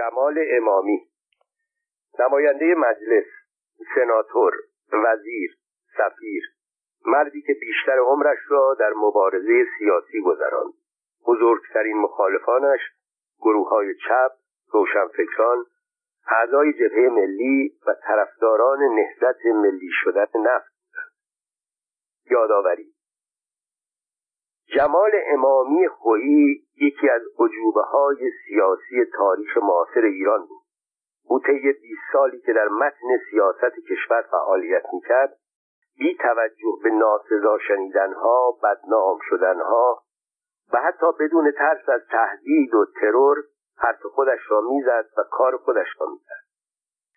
جمال امامی. نماینده مجلس سناتور وزیر سفیر مردی که بیشتر عمرش را در مبارزه سیاسی گذراند. بزرگترین مخالفانش گروه های چپ روشنفکران اعضای جبهه ملی و طرفداران نهضت ملی شدن نفت یادآوری جمال امامی خویی یکی از عجوبه های سیاسی تاریخ معاصر ایران بود. او طی بیست سالی که در متن سیاست کشور فعالیت می‌کرد بی توجه به ناسزا شنیدنها بدنام شدنها و حتی بدون ترس از تهدید و ترور حرف خودش را می‌زد و کار خودش را می‌کرد.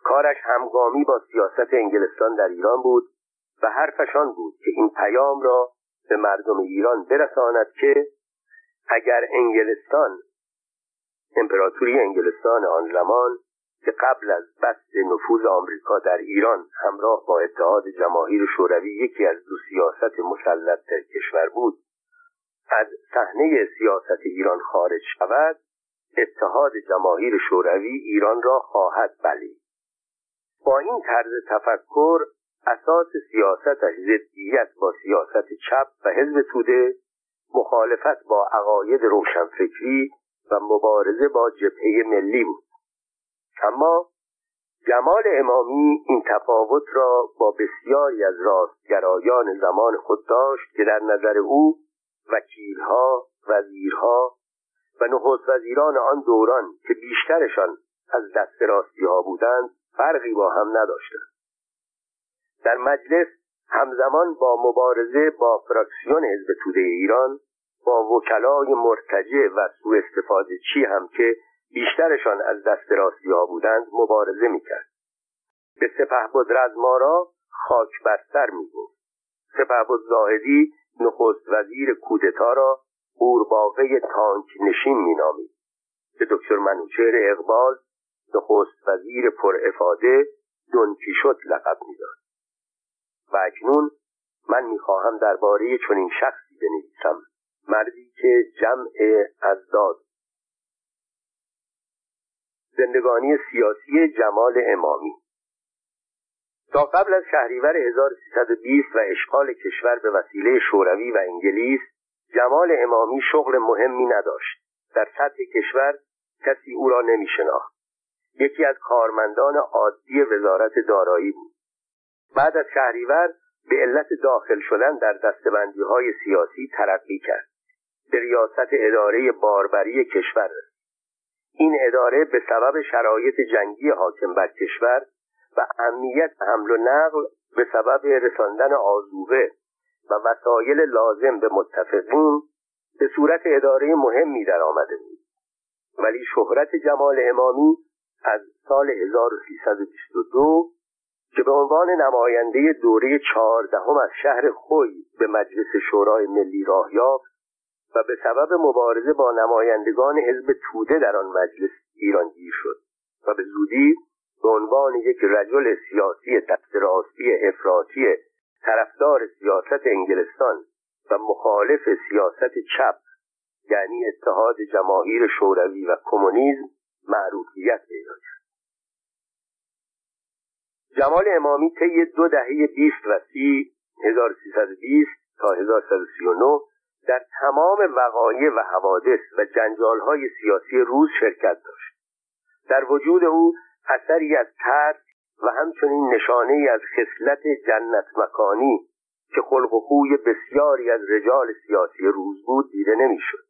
کارش همگامی با سیاست انگلستان در ایران بود و حرفشان بود که این پیام را به مردم ایران برساند که اگر انگلستان امپراتوری انگلستان آن زمان که قبل از بست نفوذ آمریکا در ایران همراه با اتحاد جماهیر شوروی یکی از دو سیاست مسلط در کشور بود از صحنه سیاست ایران خارج شود اتحاد جماهیر شوروی ایران را خواهد بلید. با این طرز تفکر اساس سیاستش ضدیت با سیاست چپ و حزب توده مخالفت با عقاید روشنفکری و مبارزه با جبهه ملی بود. اما جمال امامی این تفاوت را با بسیاری از راستگرایان زمان خود داشت که در نظر او وکیلها وزیرها و نخست وزیران آن دوران که بیشترشان از دست راستی ها بودند فرقی با هم نداشتند. در مجلس همزمان با مبارزه با فراکسیون حزب توده ایران با وکلای مرتجع و سوء استفاده چی هم که بیشترشان از دست راستی ها بودند مبارزه می‌کرد. به سپه بود رزمارا خاک بر سر سپه بود زاهدی نخست وزیر کودتا را قورباغه تانک نشین مینامید. به دکتر منوچهر اقبال نخست وزیر پر افاده دونکیشوت لقب می‌داد. و اکنون من می‌خواهم درباره چنین شخصی بنویسم. مردی که جمع ازداد زندگانی سیاسی جمال امامی. تا قبل از شهریور 1320 و اشغال کشور به وسیله شوروی و انگلیس جمال امامی شغل مهمی نداشت. در سطح کشور کسی او را نمی شناخت یکی از کارمندان عادی وزارت دارایی بود. بعد از شهریور به علت داخل شدن در دستبندی های سیاسی ترقی کرد. به ریاست اداره باربری کشور این اداره به سبب شرایط جنگی حاکم بر کشور و اهمیت حمل و نقل به سبب رساندن آزوغه و وسایل لازم به متفقین به صورت اداره مهمی در آمده بود. ولی شهرت جمال امامی از سال 1322 که به عنوان نماینده دوره چهاردهم از شهر خوی به مجلس شورای ملی راه یافت و به سبب مبارزه با نمایندگان حزب توده در آن مجلس ایرانگیر شد و به زودی به عنوان یک رجل سیاسی دست افراطی طرفدار سیاست انگلستان و مخالف سیاست چپ یعنی اتحاد جماهیر شوروی و کمونیسم معروفیت پیدا کرد. جمال امامی طی دو دهه 20 و 30 1320 تا 1339 در تمام وقایع و حوادث و جنجالهای سیاسی روز شرکت داشت. در وجود او اثری از ترک و همچنین نشانه ای از خصلت جنت مکانی که خلق و خوی بسیاری از رجال سیاسی روز بود دیده نمی‌شد.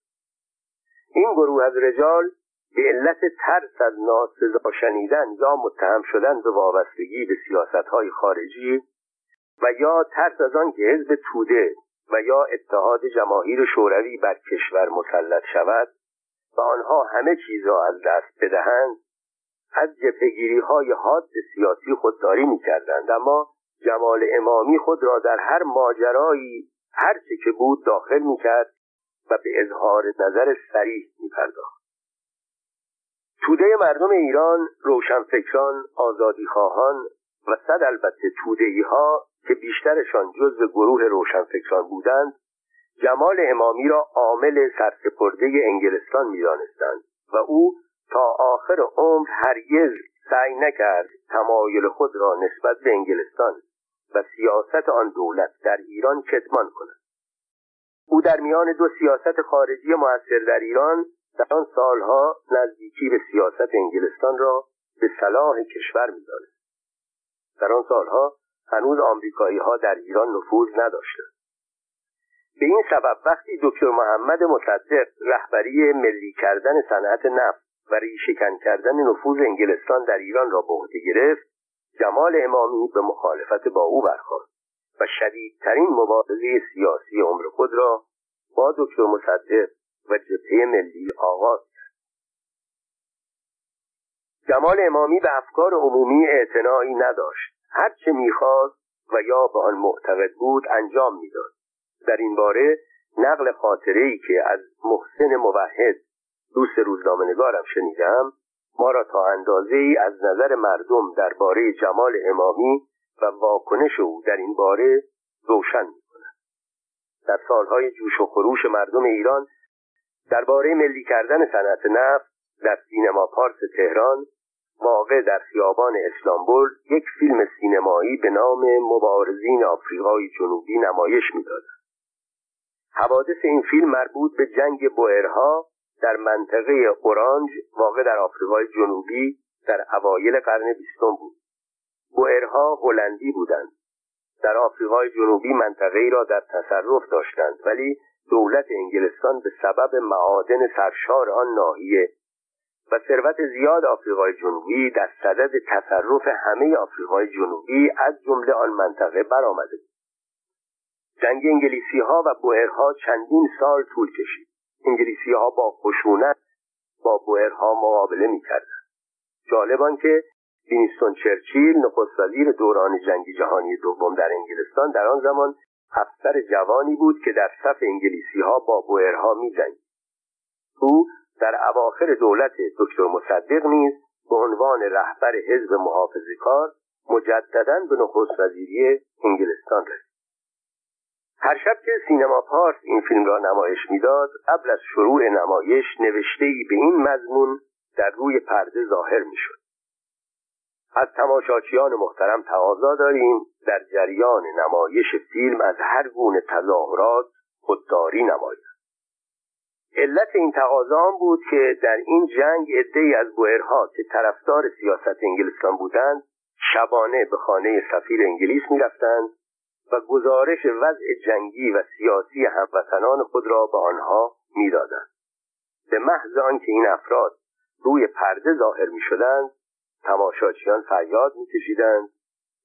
این گروه از رجال به علت ترس از ناسزا شنیدن یا متهم شدن به وابستگی به سیاستهای خارجی و یا ترس از آن که حزب توده و یا اتحاد جماهیر شوروی بر کشور مسلط شود و آنها همه چیز را از دست بدهند از جبهگیری های حاد سیاسی خودداری می کردند اما جمال امامی خود را در هر ماجرایی هر چه که بود داخل می کرد و به اظهار نظر سریح می پرداخت. توده مردم ایران روشنفکران آزادیخواهان و صد البته توده ها که بیشترشان جزو گروه روشنفکران بودند جمال امامی را عامل سرسپرده انگلستان می‌دانستند و او تا آخر عمر هرگز سعی نکرد تمایل خود را نسبت به انگلستان و سیاست آن دولت در ایران کتمان کند. او در میان دو سیاست خارجی موثر در ایران در آن سالها نزدیکی به سیاست انگلستان را به صلاح کشور می‌دانست. در آن سالها هنوز آمریکایی ها در ایران نفوذ نداشتند. به این سبب وقتی دکتر محمد مصدق رهبری ملی کردن صنعت نفت و ریشهکن کردن نفوذ انگلستان در ایران را به عهده گرفت جمال امامی به مخالفت با او برخاست و شدیدترین مبارزه سیاسی عمر خود را با دکتر مصدق و جبهه ملی آغاز کرد. جمال امامی به افکار عمومی اعتنایی نداشت. هرچه می‌خواست و یا به آن معتقد بود انجام می‌داد. در این باره نقل خاطره ای که از محسن موحد دوست روزنامه‌نگارم شنیدم ما را تا اندازه ای از نظر مردم درباره جمال امامی و واکنش او در این باره روشن می کند. در سالهای جوش و خروش مردم ایران درباره ملی کردن صنعت نفت در سینما پارس تهران واقع در خیابان اسلامبول یک فیلم سینمایی به نام مبارزین آفریقای جنوبی نمایش می‌دادند حوادث این فیلم مربوط به جنگ بوئرها در منطقه اورانج واقع در آفریقای جنوبی در اوایل قرن بیستم بود. بوئرها هلندی بودند. در آفریقای جنوبی منطقه ای را در تصرف داشتند ولی دولت انگلستان به سبب معادن سرشار آن ناحیه و ثروت زیاد آفریقای جنوبی در صدد تصرف همه آفریقای جنوبی از جمله آن منطقه برآمده. جنگ انگلیسی ها و بوئرها چندین سال طول کشید. انگلیسی ها با خشونت با بوئرها مقابله می‌کردند. جالب که وینستون چرچیل نخست وزیر دوران جنگ جهانی دوم در انگلستان در آن زمان افسر جوانی بود که در صف انگلیسی ها با بوئرها میجنگید. او در اواخر دولت دکتر مصدق نیز به عنوان رهبر حزب محافظه کار مجددا به نخست وزیری انگلستان رسید. هر شب که سینما پارس این فیلم را نمایش می‌داد قبل از شروع نمایش نوشته ای به این مضمون در روی پرده ظاهر می‌شد. از تماشاچیان محترم تقاضا داریم. در جریان نمایش فیلم از هر گونه تظاهرات خودداری نمایند علت این تقاضا آن بود که در این جنگ عدهای از بوئرها که طرفدار سیاست انگلستان بودند شبانه به خانه سفیر انگلیس می‌رفتند و گزارش وضع جنگی و سیاسی هموطنان خود را به آنها می‌دادند. به محض آنکه این افراد روی پرده ظاهر می شدند تماشاچیان فریاد میکشیدند.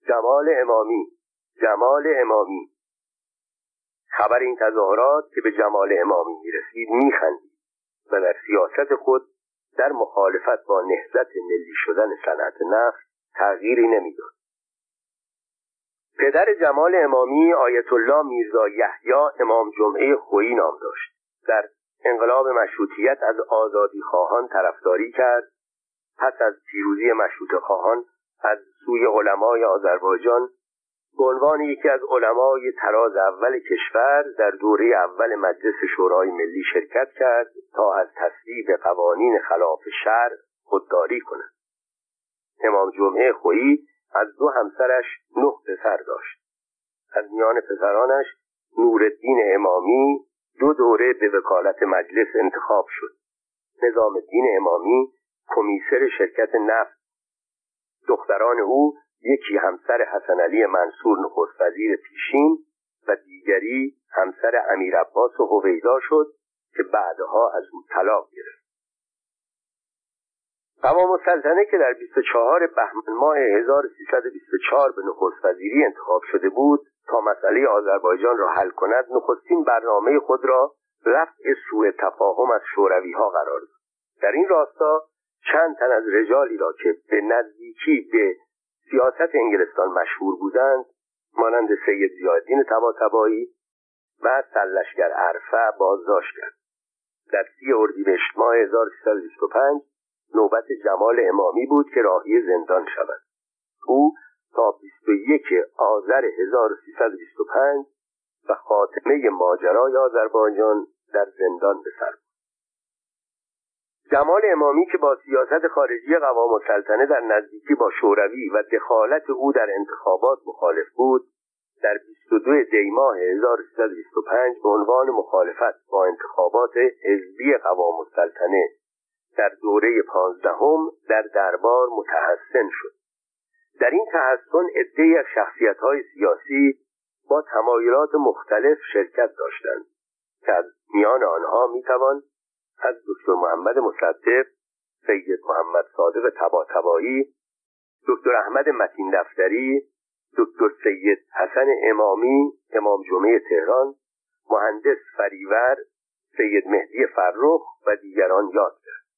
جمال امامی جمال امامی. خبر این تظاهرات که به جمال امامی می‌رسید میخندید و در سیاست خود در مخالفت با نهضت ملی شدن صنعت نفت تغییری نمی‌داد. پدر جمال امامی آیت الله میرزا یحیی امام جمعه خویی نام داشت. در انقلاب مشروطیت از آزادی خواهان طرفداری کرد پس از پیروزی مشروط خواهان از سوی علمای آذربایجان به عنوان یکی از علمای تراز اول کشور در دوره اول مجلس شورای ملی شرکت کرد تا از تصویب قوانین خلاف شهر خودداری کند. امام جمعه خویی از دو همسرش نه پسر داشت. از میان پسرانش نورالدین امامی دو دوره به وکالت مجلس انتخاب شد. نظام الدین امامی کمیسر شرکت نفت. دختران او یکی همسر حسن علی منصور نخست وزیر پیشین و دیگری همسر امیر عباس و هویدا شد که بعدها از او طلاق گرفت. قوام السلطنه که در 24 بهمن ماه 1324 به نخست وزیری انتخاب شده بود تا مسئله آذربایجان را حل کند نخستین برنامه خود را رفع سوء تفاهم از شوروی ها قرار داد. در این راستا چند تن از رجالی را که به نزدیکی به سیاست انگلستان مشهور بودند مانند سید زیادین تباتبایی و سلشگر عرفه بازداشت کرد. در سی اردیبهشت ماه 1325 نوبت جمال امامی بود که راهی زندان شود. او تا 21 آذر 1325 و خاتمه ماجرای آذربایجان در زندان به سر جمال امامی که با سیاست خارجی قوام السلطنه در نزدیکی با شوروی و دخالت او در انتخابات مخالف بود در 22 دی ماه 1325 به عنوان مخالفت با انتخابات حزبی قوام السلطنه در دوره پانزدهم در دربار متحسن شد. در این تحسن عدهای از شخصیت‌های سیاسی با تمایلات مختلف شرکت داشتند که از میان آنها می‌توان از دکتر محمد مصدق سید محمد صادق تباتبایی دکتر احمد متین دفتری دکتر سید حسن امامی امام جمعه تهران مهندس فریور سید مهدی فرخ و دیگران یاد کرد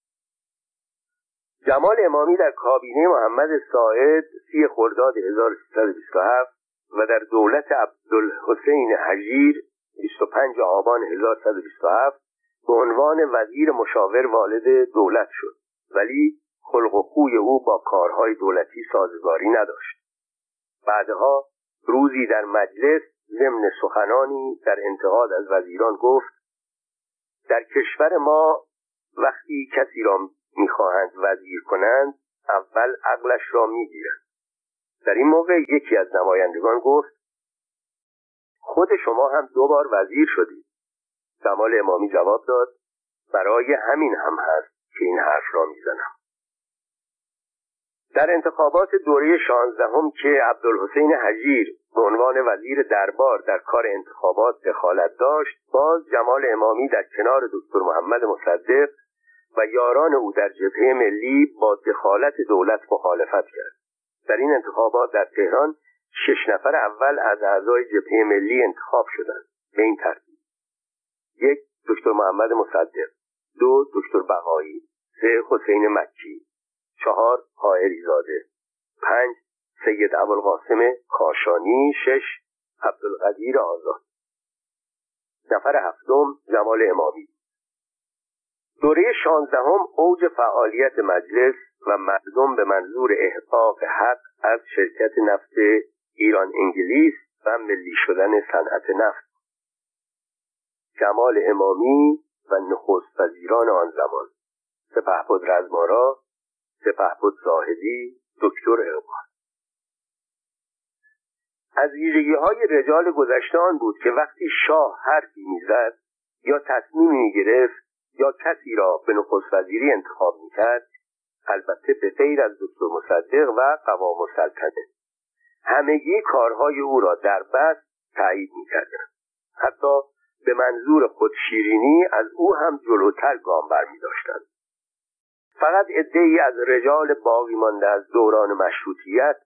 جمال امامی در کابینه محمد ساعد سی خرداد 1327 و در دولت عبدالحسین حجیر 25 آبان 1127 به عنوان وزیر مشاور والد دولت شد ولی خلق و خوی او با کارهای دولتی سازگاری نداشت. بعدها روزی در مجلس ضمن سخنانی در انتقاد از وزیران گفت در کشور ما وقتی کسی را می‌خواهند وزیر کنند اول عقلش را می‌گیرند. در این موقع یکی از نمایندگان گفت خود شما هم دو بار وزیر شدید. جمال امامی جواب داد برای همین هم هست که این حرف را می‌زنم. در انتخابات دوره شانزدهم که عبدالحسین حجیر به عنوان وزیر دربار در کار انتخابات دخالت داشت باز جمال امامی در کنار دکتر محمد مصدق و یاران او در جبهه ملی با دخالت دولت مخالفت کرد. در این انتخابات در تهران شش نفر اول از اعضای جبهه ملی انتخاب شدند. به این ترتیب یک دکتر محمد مصدق. دو دکتر بقایی سه حسین مکی. چهار حائری زاده. پنج سید ابوالقاسم کاشانی. شش عبدالقدیر آزاد. نفر هفتم جمال امامی. دوره شانزدهم اوج فعالیت مجلس و مردم به منظور احقاق حق از شرکت نفت ایران انگلیس و ملی شدن صنعت نفت. جمال امامی و نخست وزیران آن زمان. سپهبد رزمارا سپهبد زاهدی دکتر اقبال. از ویژگی های رجال گذشته آن بود که وقتی شاه حرفی می‌زد یا تصمیمی می‌گرفت یا کسی را به نخست وزیری انتخاب می‌کرد البته به غیر از دکتر مصدق و قوام السلطنه همگی کارهای او را در بس تایید می‌کردند. حتی به منظور خود شیرینی از او هم جلوتر گام برمی داشتند. فقط ای از رجال باقی مانده از دوران مشروطیت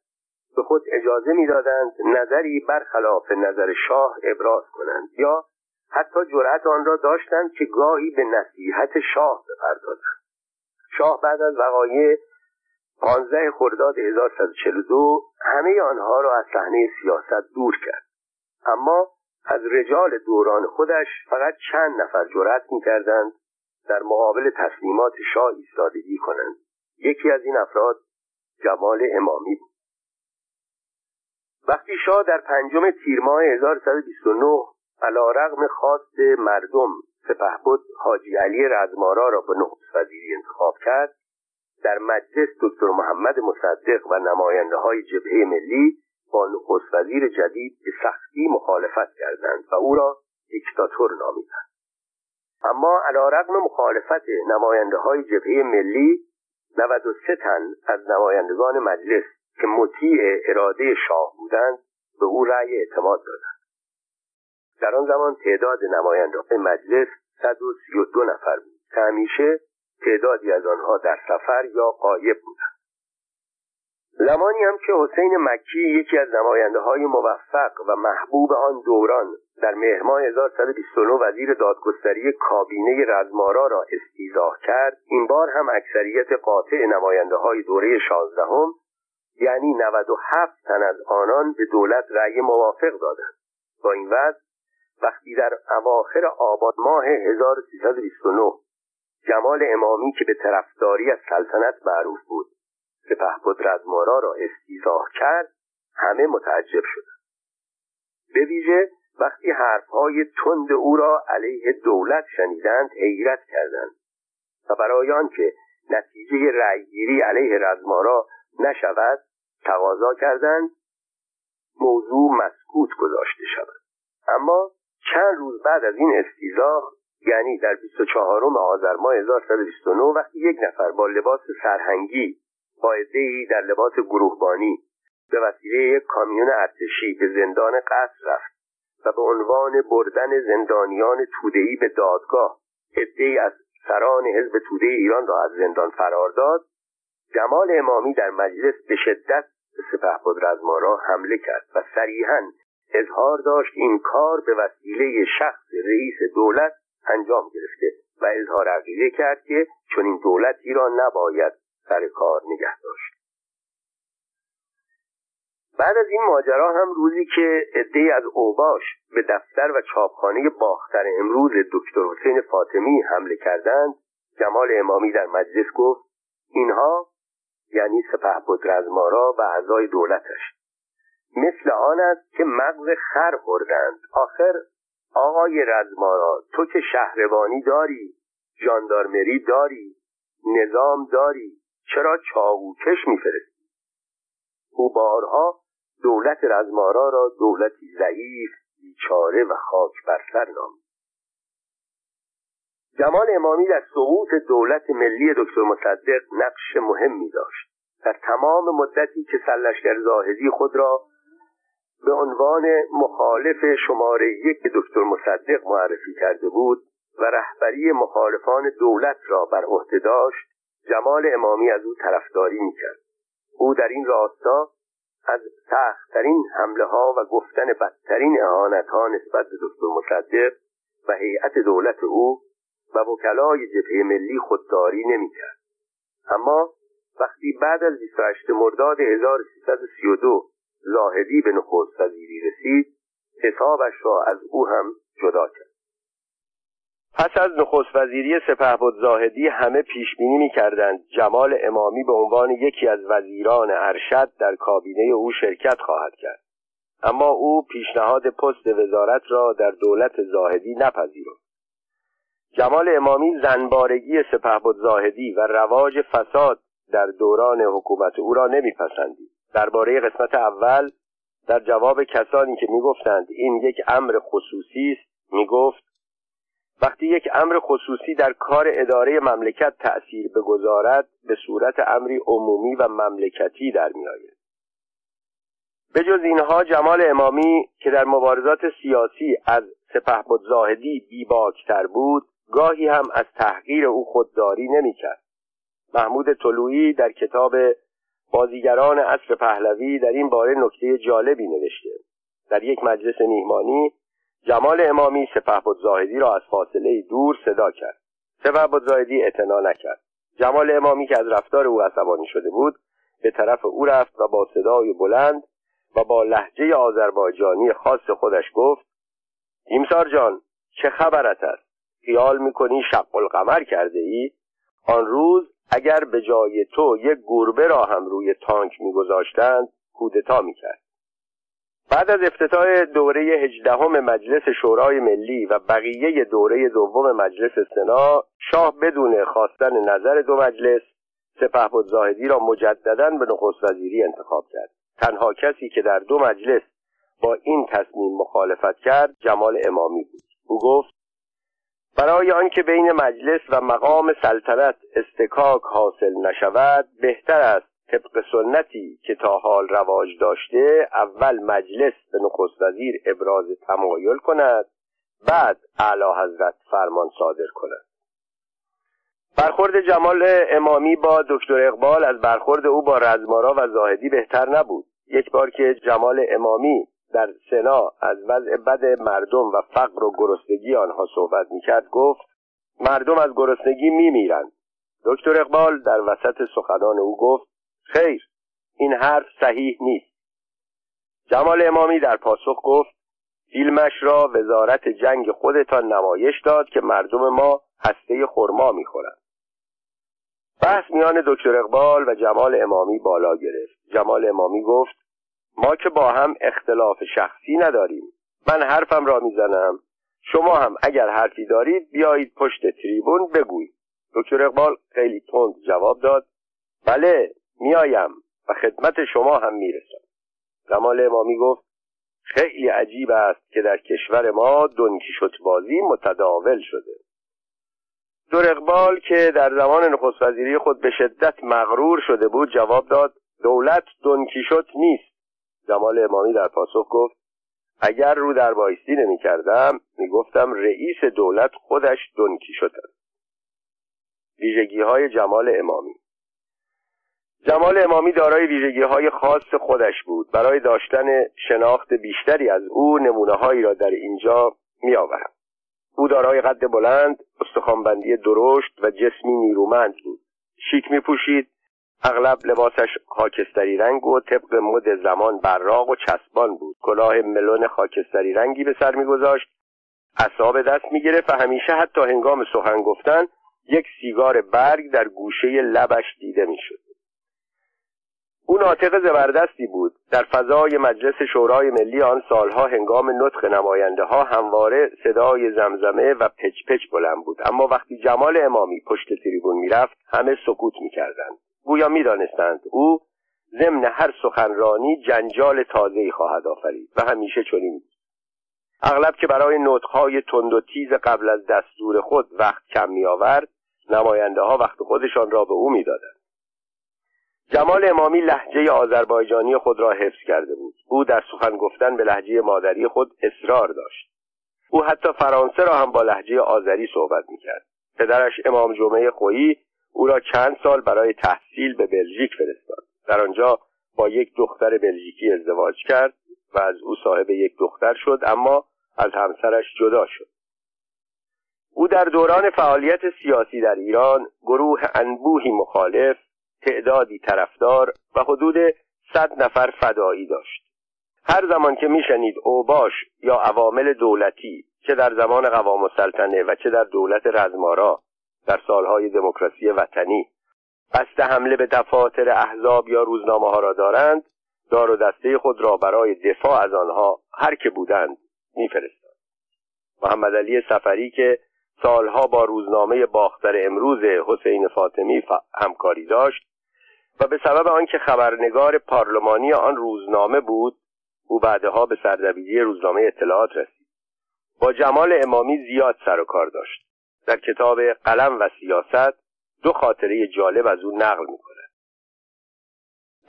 به خود اجازه می‌دادند نظری برخلاف نظر شاه ابراز کنند یا حتی جرأت آن را داشتند که گاهی به نصیحت شاه بپردازند. شاه بعد از وقایع 15 خرداد 1142 همه آنها را از صحنه سیاست دور کرد. اما از رجال دوران خودش فقط چند نفر جرأت می‌کردند در مقابل تصمیمات شاه ایستادگی کنند. یکی از این افراد جمال امامی بود. وقتی شاه در پنجم تیر ماه 1129 علا رغم خواست مردم سپهبد حاجی علی رزمارا را به نخست وزیری انتخاب کرد در مجلس دکتر محمد مصدق و نماینده های جبهه ملی با نخست وزیر جدید به سختی مخالفت کردند و او را دیکتاتور نامیدند. اما علا رقم مخالفت نماینده های جبهه ملی 93 تن از نمایندگان مجلس که مطیع اراده شاه بودند به او رأی اعتماد دادند. در آن زمان تعداد نماینده های مجلس 132 نفر بود که همیشه تعدادی از آنها در سفر یا قایب بودند. زمانی هم که حسین مکی یکی از نماینده های موفق و محبوب آن دوران در مهر 1129 وزیر دادگستری کابینه رزمارا را استیزاه کرد این بار هم اکثریت قاطع نماینده های دوره 16 هم یعنی 97 تن از آنان به دولت رأی موافق دادند. با این وضع وقتی در اواخر آبان ماه 1329 جمال امامی که به طرفداری از سلطنت معروف بود سپهبد رزمارا را استیزاه کرد همه متعجب شدند. به ویژه وقتی حرفهای تند او را علیه دولت شنیدند حیرت کردند. و برای آنکه نتیجه رأیگیری علیه رزمارا نشود تقاضا کردند موضوع مسکوت گذاشته شود. اما چند روز بعد از این استیزا یعنی در 24 آذر ماه 1129 وقتی یک نفر با لباس سرهنگی با در لباس گروهبانی. به وسیله یک کامیون ارتشی به زندان قصر رفت و به عنوان بردن زندانیان تودهی به دادگاه عدهای از سران حزب توده ایران را از زندان فرار داد. جمال امامی در مجلس به شدت به سپهبد رزمارا حمله کرد و صریحا اظهار داشت این کار به وسیله شخص رئیس دولت انجام گرفته و اظهار عقیده کرد که چون این دولتی را نباید سر کار نگه داشت. بعد از این ماجرا هم روزی که عدهای از اوباش به دفتر و چاپخانه باختر امروز دکتر حسین فاطمی حمله کردند جمال امامی در مجلس گفت اینها یعنی سپه رزمارا و اعضای دولتش. مثل آن است که مغز خر خوردند آخر آقای رزمارا تو که شهروانی داری جاندارمری داری نظام داری چرا چاقوکش میفرستی؟ او بارها دولت رزمارا را دولتی ضعیف بیچاره و خاک بر سر نامید جمال امامی در سقوط دولت ملی دکتر مصدق نقش مهمی داشت. در تمام مدتی که سرلشکر زاهدی خود را به عنوان مخالف شماره یک دکتر مصدق معرفی کرده بود و رهبری مخالفان دولت را بر عهده داشت جمال امامی از او طرفداری می‌کرد. او در این راستا از سختترین حمله ها و گفتن بدترین اعانت ها نسبت به دکتر مصدق و هیئت دولت او و وکلای جبهه ملی خودداری نمی‌کرد. اما وقتی بعد از 28 مرداد 1332 زاهدی به نخست وزیری رسید حسابش را از او هم جدا کرد. پس از نخست وزیری سپهبد زاهدی همه پیش بینی می‌کردند. جمال امامی به عنوان یکی از وزیران ارشد در کابینه او شرکت خواهد کرد. اما او پیشنهاد پست وزارت را در دولت زاهدی نپذیرفت. جمال امامی زنبارگی سپهبد زاهدی و رواج فساد در دوران حکومت او را نمیپسندید. درباره قسمت اول در جواب کسانی که می‌گفتند این یک امر خصوصی است می‌گفت وقتی یک امر خصوصی در کار اداره مملکت تأثیر بگذارد به صورت امری عمومی و مملکتی در میآید. به جز اینها جمال امامی که در مبارزات سیاسی از سپهبد زاهدی بیباکتر بود گاهی هم از تحقیر او خودداری نمی‌کرد. محمود طلویی در کتاب بازیگران عصر پهلوی در این باره نکته جالبی نوشته. در یک مجلس میهمانی جمال امامی سپهبد زاهدی را از فاصله دور صدا کرد. سپهبد زاهدی اعتنا نکرد. جمال امامی که از رفتار او عصبانی شده بود به طرف او رفت و با صدای بلند و با لحجه آذربایجانی خاص خودش گفت ایمسار جان چه خبرت است؟ خیال می‌کنی شق القمر کرده ای آن روز اگر به جای تو یک گربه را هم روی تانک میگذاشتند کودتا می‌کرد. بعد از افتتاح دوره هجدهم مجلس شورای ملی و بقیه دوره دوم مجلس سنا شاه بدون خواستن نظر دو مجلس سپهبد زاهدی را مجددا به نخست وزیری انتخاب کرد. تنها کسی که در دو مجلس با این تصمیم مخالفت کرد جمال امامی بود. او گفت برای آنکه بین مجلس و مقام سلطنت استکاک حاصل نشود بهتر است طبق سنتی که تا حال رواج داشته اول مجلس به نخست وزیر ابراز تمایل کند بعد اعلی حضرت فرمان صادر کند. برخورد جمال امامی با دکتر اقبال از برخورد او با رزمارا و زاهدی بهتر نبود. یک بار که جمال امامی در سنا از وضع بد مردم و فقر و گرسنگی آنها صحبت می‌کرد گفت مردم از گرسنگی میمیرند. دکتر اقبال در وسط سخنان او گفت خیر این حرف صحیح نیست. جمال امامی در پاسخ گفت فیلمش را وزارت جنگ خودتان نمایش داد که مردم ما هسته خرما می‌خورند. بحث میان دکتر اقبال و جمال امامی بالا گرفت. جمال امامی گفت ما که با هم اختلاف شخصی نداریم. من حرفم را می‌زنم. شما هم اگر حرفی دارید بیایید پشت تریبون بگویید. دکتر اقبال خیلی تند جواب داد. بله میآیم و خدمت شما هم می‌رسم. جمال امامی گفت خیلی عجیب است که در کشور ما دنکیشوت بازی متداول شده. دور اقبال که در زمان نخست وزیری خود به شدت مغرور شده بود جواب داد دولت دنکیشوت نیست. جمال امامی در پاسخ گفت اگر رو در بایستی نمی کردم می گفتم رئیس دولت خودش دنکیشوت است ویژگی های جمال امامی جمال امامی دارای ویژگی های خاص خودش بود. برای داشتن شناخت بیشتری از او نمونه هایی را در اینجا می آورم. او دارای قد بلند استخوانبندی درشت و جسمی نیرومند بود. شیک می پوشید اغلب لباسش خاکستری رنگ و طبق مد زمان براق و چسبان بود. کلاه ملون خاکستری رنگی به سر میگذاشت. اصاب دست می‌گرفت و همیشه حتی هنگام سخن گفتن یک سیگار برگ در گوشه لبش دیده می‌شد. او ناطق زبردستی بود. در فضای مجلس شورای ملی آن سالها هنگام نطق نماینده ها همواره صدای زمزمه و پچ پچ بلند بود. اما وقتی جمال امامی پشت تریبون می‌رفت همه سکوت می‌کردند. گویا می‌دانستند او ضمن هر سخنرانی جنجال تازه‌ای خواهد آفرید و همیشه چنین اغلب که برای نطقهای تند و تیز قبل از دستور خود وقت کم میآورد نماینده ها وقت خودشان را به او می‌دادند. جمال امامی لحجه آذربایجانی خود را حفظ کرده بود. او در سخن گفتن به لحجه مادری خود اصرار داشت. او حتی فرانسه را هم با لحجه آذری صحبت می‌کرد. پدرش امام جمعه خویی او را چند سال برای تحصیل به بلژیک فرستاد. در آنجا با یک دختر بلژیکی ازدواج کرد و از او صاحب یک دختر شد اما از همسرش جدا شد. او در دوران فعالیت سیاسی در ایران گروه انبوهی مخالف تعدادی طرفدار و حدود صد نفر فدایی داشت. هر زمان که میشنید اوباش یا عوامل دولتی چه در زمان قوام السلطنه و چه در دولت رزمارا در سالهای دموکراسی وطنی قصد حمله به دفاتر احزاب یا روزنامه ها را دارند دار و دسته خود را برای دفاع از آنها هر که بودند میفرستاد. محمد علی سفری که سالها با روزنامه باختر امروز حسین فاطمی همکاری داشت و به سبب آنکه خبرنگار پارلمانی آن روزنامه بود او بعدها به سردبیری روزنامه اطلاعات رسید. با جمال امامی زیاد سر و کار داشت. در کتاب قلم و سیاست دو خاطره جالب از او نقل می‌کند.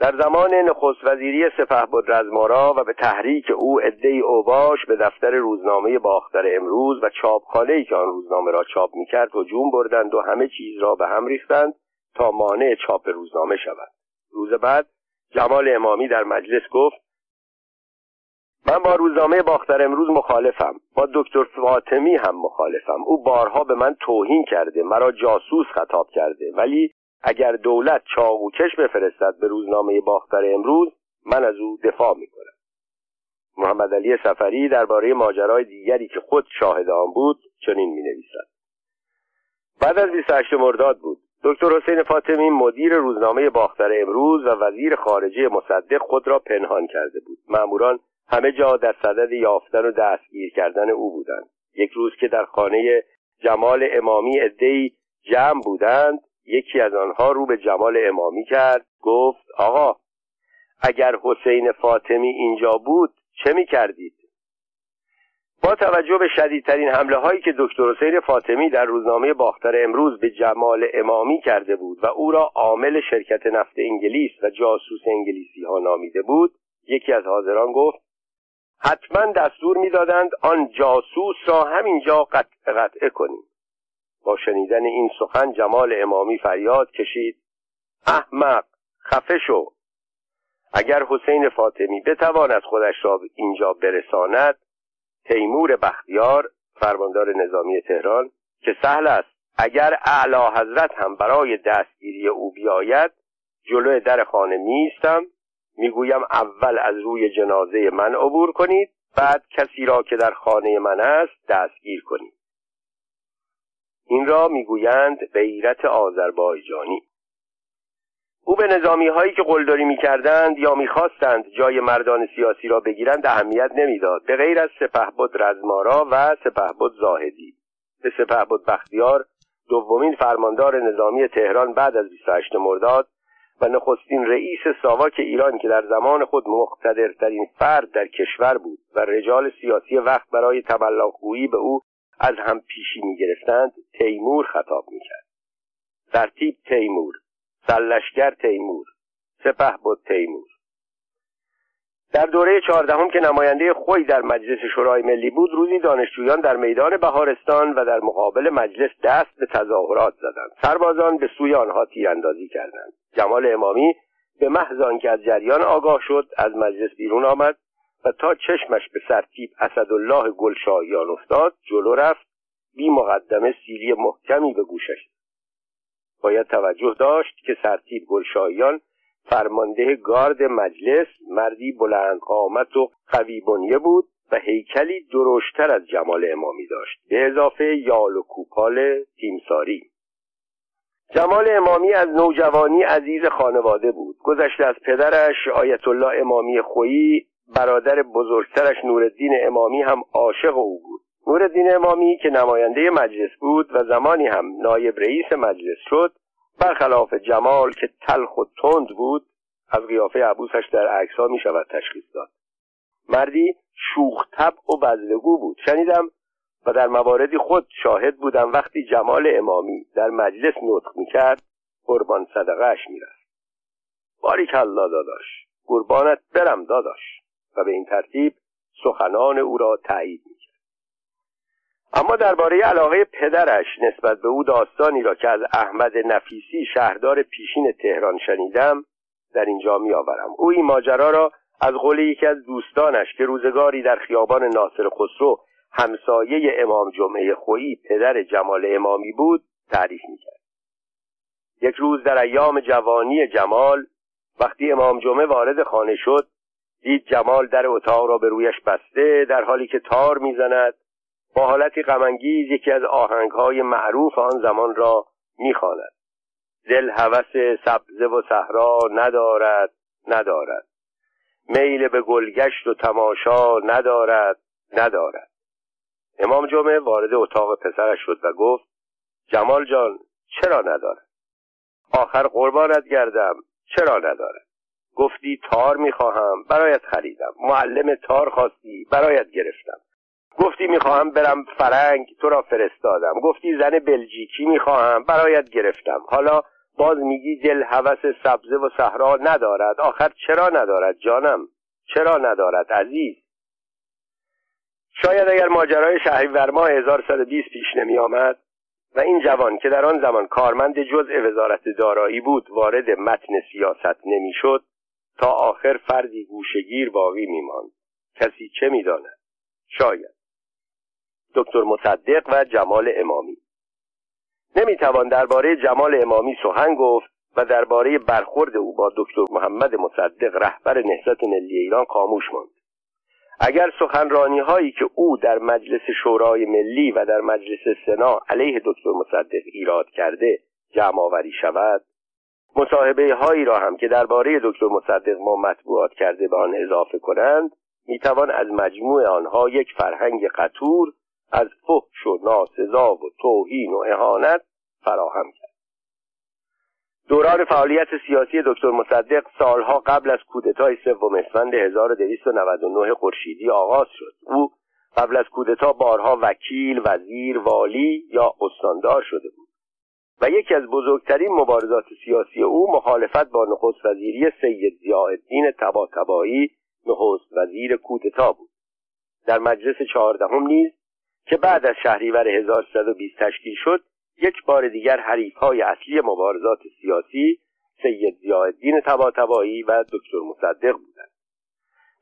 در زمان نخست وزیری بود رزمارا و به تحریک او عدهای اوباش به دفتر روزنامه باختر امروز و چاپخانهای که آن روزنامه را چاپ می‌کرد هجوم بردند و همه چیز را به هم ریختند تا مانع چاپ روزنامه شود. روز بعد جمال امامی در مجلس گفت من با روزنامه باختر امروز مخالفم. با دکتر فاطمی هم مخالفم. او بارها به من توهین کرده مرا جاسوس خطاب کرده. ولی اگر دولت چاقوکش بفرستد به روزنامه باختر امروز من از او دفاع می‌کنم. محمد علی سفری درباره ماجرای دیگری که خود شاهد آن بود چنین می نویسد بعد از 28 مرداد بود. دکتر حسین فاطمی مدیر روزنامه باختر امروز و وزیر خارجه مصدق خود را پنهان کرده بود ماموران همه جا در صدد یافتن و دستگیر کردن او بودند یک روز که در خانه جمال امامی عدهای جمع بودند یکی از آنها رو به جمال امامی کرد گفت آقا اگر حسین فاطمی اینجا بود چه می کردید؟ با توجه به شدیدترین حمله هایی که دکتر حسین فاطمی در روزنامه باختر امروز به جمال امامی کرده بود و او را عامل شرکت نفت انگلیس و جاسوس انگلیسی ها نامیده بود یکی از حاضران گفت حتما دستور می‌دادند آن جاسوس را همینجا قطع قطعه کنیم. با شنیدن این سخن جمال امامی فریاد کشید احمق خفه شو! اگر حسین فاطمی بتواند خودش را اینجا برساند تیمور بختیار فرماندار نظامی تهران که سهل است اگر اعلی حضرت هم برای دستگیری او بیاید جلو در خانه میستم می‌گویم اول از روی جنازه من عبور کنید بعد کسی را که در خانه من است دستگیر کنید. این را می‌گویند غیرت آذربایجانی. او به نظامی هایی که قلدری می‌کردند یا می‌خواستند جای مردان سیاسی را بگیرند اهمیت نمی‌داد. به غیر از سپهبد رزمارا و سپهبد زاهدی. به سپهبد بختیار دومین فرماندار نظامی تهران بعد از 28 مرداد و نخستین رئیس ساواک ایران که در زمان خود مقتدرترین فرد در کشور بود و رجال سیاسی وقت برای تبلاغگویی به او از هم پیشی می گرفتند تیمور خطاب می کرد ترتیب تیمور سلشگر تیمور سپه بود تیمور. در دوره چهاردهم که نماینده خوی در مجلس شورای ملی بود روزی دانشجویان در میدان بهارستان و در مقابل مجلس دست به تظاهرات زدند. سربازان به سوی آنها تیراندازی کردند. جمال امامی به محض آنکه از جریان آگاه شد از مجلس بیرون آمد و تا چشمش به سرتیب اسدالله گلشاهیان افتاد جلو رفت بی مقدمه سیلی محکمی به گوشش باید توجه داشت که سرتیب گلشاهیان فرمانده گارد مجلس مردی بلند قامت و قوی بنیه بود و هیکلی درشتر از جمال امامی داشت به اضافه یال و کوپال تیمساری. جمال امامی از نوجوانی عزیز خانواده بود. گذشته از پدرش آیت الله امامی خویی برادر بزرگترش نورالدین امامی هم عاشق او بود. نورالدین امامی که نماینده مجلس بود و زمانی هم نایب رئیس مجلس شد برخلاف جمال که تلخ و تند بود از قیافه عبوسش در عکسها می شود تشخیص داد. مردی شوخ و بزلگو بود. شنیدم و در مواردی خود شاهد بودم وقتی جمال امامی در مجلس نطق می کرد قربان صدقهش می رفت باریک الله داداش قربانت برم داداش. و به این ترتیب سخنان او را تایید می اما درباره علاقه پدرش نسبت به او داستانی را که از احمد نفیسی شهردار پیشین تهران شنیدم در اینجا می آورم او این ماجرا را از قول یکی از دوستانش که روزگاری در خیابان ناصر خسرو همسایه امام جمعه خویی پدر جمال امامی بود تعریف کرد یک روز در ایام جوانی جمال وقتی امام جمعه وارد خانه شد دید جمال در اتاق را به رویش بسته در حالی که تار می‌زند. با حالتی غمانگیز یکی از آهنگهای معروف آن زمان را می‌خواند. دل هوس سبزه و صحرا ندارد ندارد. میل به گلگشت و تماشا ندارد ندارد. امام جمعه وارد اتاق پسرش شد و گفت جمال جان چرا ندارد؟ آخر قربانت گردم چرا ندارد؟ گفتی تار می‌خواهم برایت خریدم. معلم تار خواستی برایت گرفتم. گفتی می‌خواهم برم فرنگ تو را فرستادم. گفتی زن بلژیکی می‌خواهم برایت گرفتم. حالا باز میگی دل هوس سبزه و صحرا ندارد. آخر چرا ندارد جانم؟ چرا ندارد عزیز؟ شاید اگر ماجرای شهریور ماه 1120 پیش نمی آمد و این جوان که در آن زمان کارمند جزء وزارت دارایی بود وارد متن سیاست نمی‌شد تا آخر فردی گوشگیر باقی میماند. کسی چه می‌داند؟ شاید. دکتر مصدق و جمال امامی. نمی‌توان درباره جمال امامی سخن گفت و درباره برخورد او با دکتر محمد مصدق رهبر نهضت ملی ایران خاموش ماند. اگر سخنرانی هایی که او در مجلس شورای ملی و در مجلس سنا علیه دکتر مصدق ایراد کرده جمع آوری شود مصاحبه هایی را هم که درباره دکتر مصدق ما مطبوعات کرده به آن اضافه کنند می‌توان از مجموع آنها یک فرهنگ قطور از فحش و ناسزا و توهین و اهانت فراهم کرد. دوران فعالیت سیاسی دکتر مصدق سالها قبل از کودتای سوم اسفند 1299 خورشیدی آغاز شد. او قبل از کودتا بارها وکیل وزیر والی یا استاندار شده بود و یکی از بزرگترین مبارزات سیاسی او مخالفت با نخست وزیری سید ضیاءالدین طباطبایی نخست وزیر کودتا بود. در مجلس چهاردهم نیز که بعد از شهریور 1320 تشکیل شد یک بار دیگر های اصلی مبارزات سیاسی سید ضیاءالدین طباطبایی و دکتر مصدق بودند.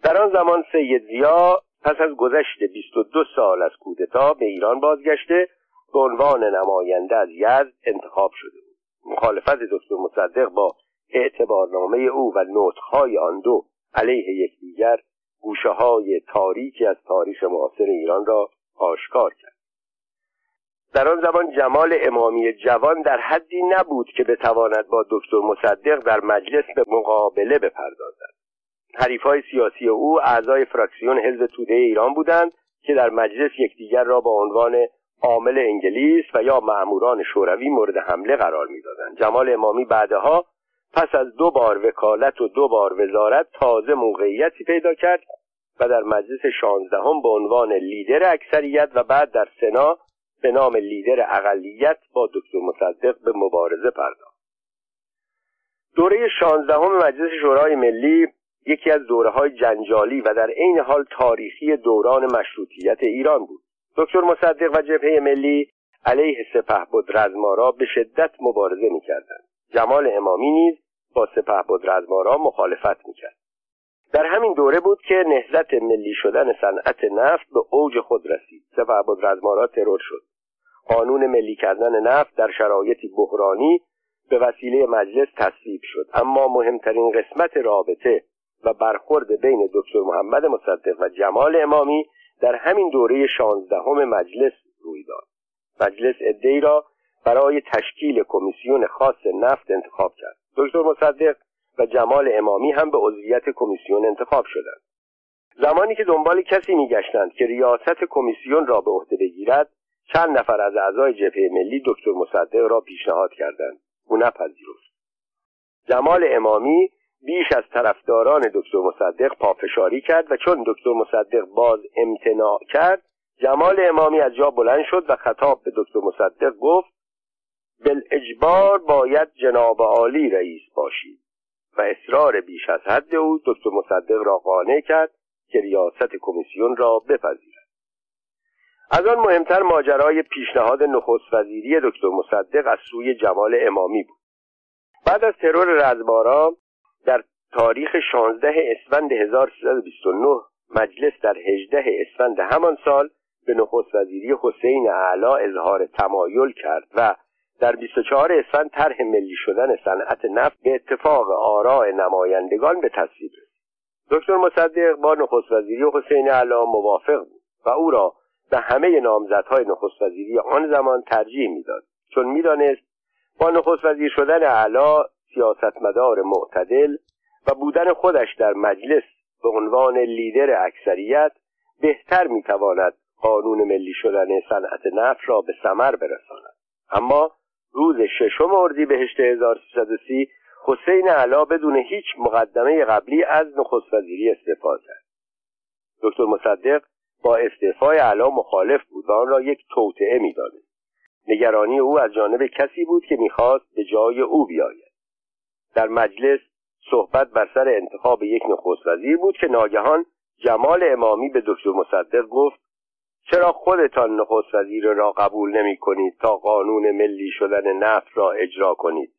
در آن زمان سید زیا پس از گذشت 22 سال از کودتا به ایران بازگشته به عنوان نماینده از یزد انتخاب شده بود. مخالفت دکتر مصدق با اعتبارنامه او و نطقهای آن دو علیه یکدیگر گوشه های تاریکی از تاریخ معاصر ایران را آشکار کرد. در آن زمان جمال امامی جوان در حدی نبود که بتواند با دکتر مصدق در مجلس به مقابله بپردازد. های سیاسی او اعضای فراکسیون حزب توده ایران بودند که در مجلس یکدیگر را با عنوان عامل انگلیس و یا مأموران شوروی مورد حمله قرار می‌دادند. جمال امامی بعدها پس از دو بار وکالت و دو بار وزارت تازه موقعیتی پیدا کرد و در مجلس شانزدهم به عنوان لیدر اکثریت و بعد در سنا به نام لیدر اقلیت با دکتر مصدق به مبارزه پرداخت. دوره شانزدهم مجلس شورای ملی یکی از دوره های جنجالی و در عین حال تاریخی دوران مشروطیت ایران بود. دکتر مصدق و جبهه ملی علیه سپه بود رزمارا به شدت مبارزه می‌کردند. جمال امامی نیز با سپه بود رزمارا مخالفت می‌کرد. در همین دوره بود که نهضت ملی شدن صنعت نفت به اوج خود رسید. سپه بود رزمارا ترور شد. قانون ملی کردن نفت در شرایطی بحرانی به وسیله مجلس تصویب شد. اما مهمترین قسمت رابطه و برخورد بین دکتر محمد مصدق و جمال امامی در همین دوره شانزدهم مجلس روی داد. مجلس ادهی را برای تشکیل کمیسیون خاص نفت انتخاب کرد. دکتر مصدق و جمال امامی هم به عضویت کمیسیون انتخاب شدند. زمانی که دنبال کسی میگشتند که ریاست کمیسیون را به عهده بگیرد چند نفر از اعضای جبهه ملی دکتر مصدق را پیشنهاد کردند. او نپذیرفت. جمال امامی بیش از طرفداران دکتر مصدق پافشاری کرد و چون دکتر مصدق باز امتناع کرد جمال امامی از جا بلند شد و خطاب به دکتر مصدق گفت اجبار باید جناب عالی رئیس باشید. و اصرار بیش از حد او دکتر مصدق را قانع کرد که ریاست کمیسیون را بپذیرد. از آن مهمتر ماجرای پیشنهاد نخست وزیری دکتر مصدق از سوی جمال امامی بود. بعد از ترور رزبارا در تاریخ 16 اسفند 1329 مجلس در 18 اسفند همان سال به نخست وزیری حسین اعلا اظهار تمایل کرد و در 24 اسفند طرح ملی شدن صنعت نفت به اتفاق آراء نمایندگان به تصویب رسید. دکتر مصدق با نخست وزیری حسین اعلا موافق بود و او را به همه نامزدهای نخست وزیری آن زمان ترجیح می‌داد. چون می‌دانست با نخست وزیر شدن اعلا سیاستمدار معتدل و بودن خودش در مجلس به عنوان لیدر اکثریت بهتر می‌تواند قانون ملی شدن صنعت نفت را به ثمر برساند. اما روز ششم اردیبهشت 1330 حسین علا بدون هیچ مقدمه قبلی از نخست وزیری استعفا کرد. دکتر مصدق با استعفای علا مخالف بود و آن را یک توطعه می‌دانست. نگرانی او از جانب کسی بود که می‌خواست به جای او بیاید. در مجلس صحبت بر سر انتخاب یک نخست وزیر بود که ناگهان جمال امامی به دکتر مصدق گفت چرا خودتان نخست وزیر را قبول نمی کنید تا قانون ملی شدن نفت را اجرا کنید؟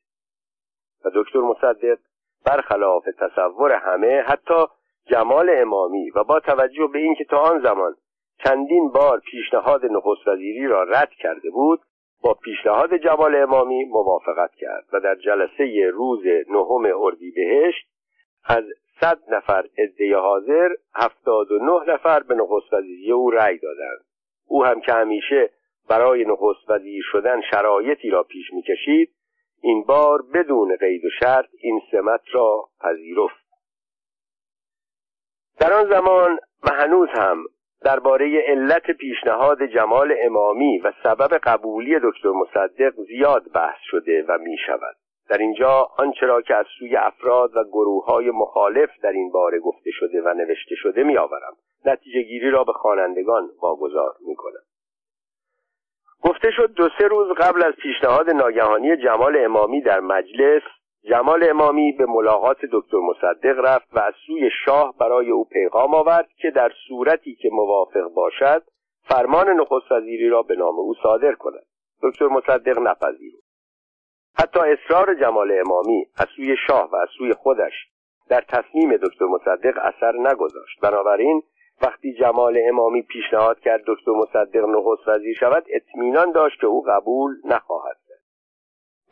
و دکتر مصدق برخلاف تصور همه حتی جمال امامی و با توجه به اینکه تا آن زمان چندین بار پیشنهاد نخست وزیری را رد کرده بود با پیشنهاد جمال امامی موافقت کرد و در جلسه روز نهم اردیبهشت از صد نفر عده حاضر هفتاد و نه نفر به نخست وزیری او رأی دادند. او هم که همیشه برای نخست وزیر شدن شرایطی را پیش می‌کشید این بار بدون قید و شرط این سمت را پذیرفت. در آن زمان و هنوز هم درباره علت پیشنهاد جمال امامی و سبب قبولی دکتر مصدق زیاد بحث شده و می شود در اینجا آنچه را که از سوی افراد و گروه های مخالف در این باره گفته شده و نوشته شده می آورم نتیجه گیری را به خوانندگان واگذار می کنم گفته شد دو سه روز قبل از پیشنهاد ناگهانی جمال امامی در مجلس جمال امامی به ملاقات دکتر مصدق رفت و از سوی شاه برای او پیغام آورد که در صورتی که موافق باشد فرمان نخست وزیری را به نام او صادر کند. دکتر مصدق نپذیرفت. حتی اصرار جمال امامی از سوی شاه و از سوی خودش در تصمیم دکتر مصدق اثر نگذاشت. بنابراین وقتی جمال امامی پیشنهاد کرد دکتر مصدق نخست وزیر شود اطمینان داشت که او قبول نخواهد کرد.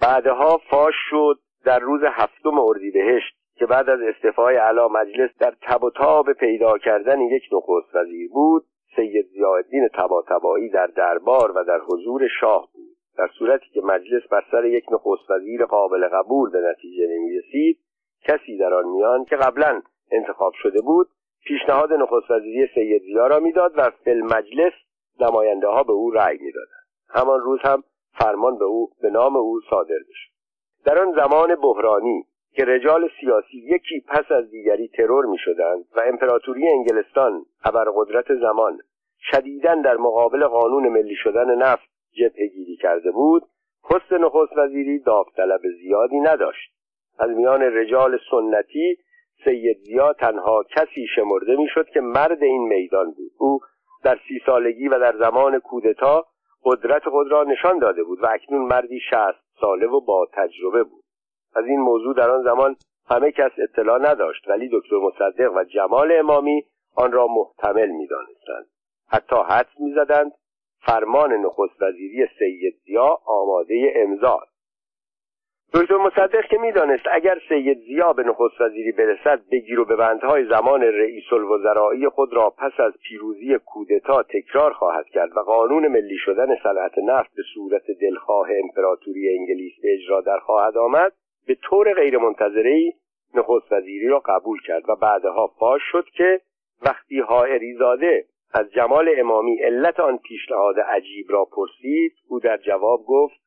بعدها فاش شد در روز هفتم اردیبهشت که بعد از استعفای علا مجلس در تب و تاب پیدا کردن یک نخست وزیر بود سید زیادین تباتبایی در دربار و در حضور شاه بود. در صورتی که مجلس بر سر یک نخست وزیر قابل قبول به نتیجه نمی رسید کسی در آن میان که قبلا انتخاب شده بود پیشنهاد نخست وزیری سید زیا را می‌داد و فل مجلس نماینده ها به او رأی می‌دادند. همان روز هم فرمان به او به نام او صادر می‌شد. در آن زمان بحرانی که رجال سیاسی یکی پس از دیگری ترور می شدند و امپراتوری انگلستان ابرقدرت زمان شدیدا در مقابل قانون ملی شدن نفت جبهه گیری کرده بود پست نخست وزیری داوطلب زیادی نداشت. از میان رجال سنتی سید زیا تنها کسی شمرده می‌شد که مرد این میدان بود. او در سی سالگی و در زمان کودتا قدرت خود را نشان داده بود و اکنون مردی شست ساله و با تجربه بود. از این موضوع در آن زمان همه کس اطلاع نداشت ولی دکتر مصدق و جمال امامی آن را محتمل می‌دانستند. حتی حدس می‌زدند فرمان نخست وزیری سید زیا آماده امضا دکتر مصدق که می‌دانست اگر سید زیا به نخست وزیری برسد بگیر و بندهای زمان رئیس الوزرایی خود را پس از پیروزی کودتا تکرار خواهد کرد و قانون ملی شدن صنعت نفت به صورت دلخواه امپراتوری انگلیس به اجرا در خواهد آمد به طور غیرمنتظرهای نخست وزیری را قبول کرد و بعدها فاش شد که وقتی زاده از جمال امامی علت آن پیشنهاد عجیب را پرسید او در جواب گفت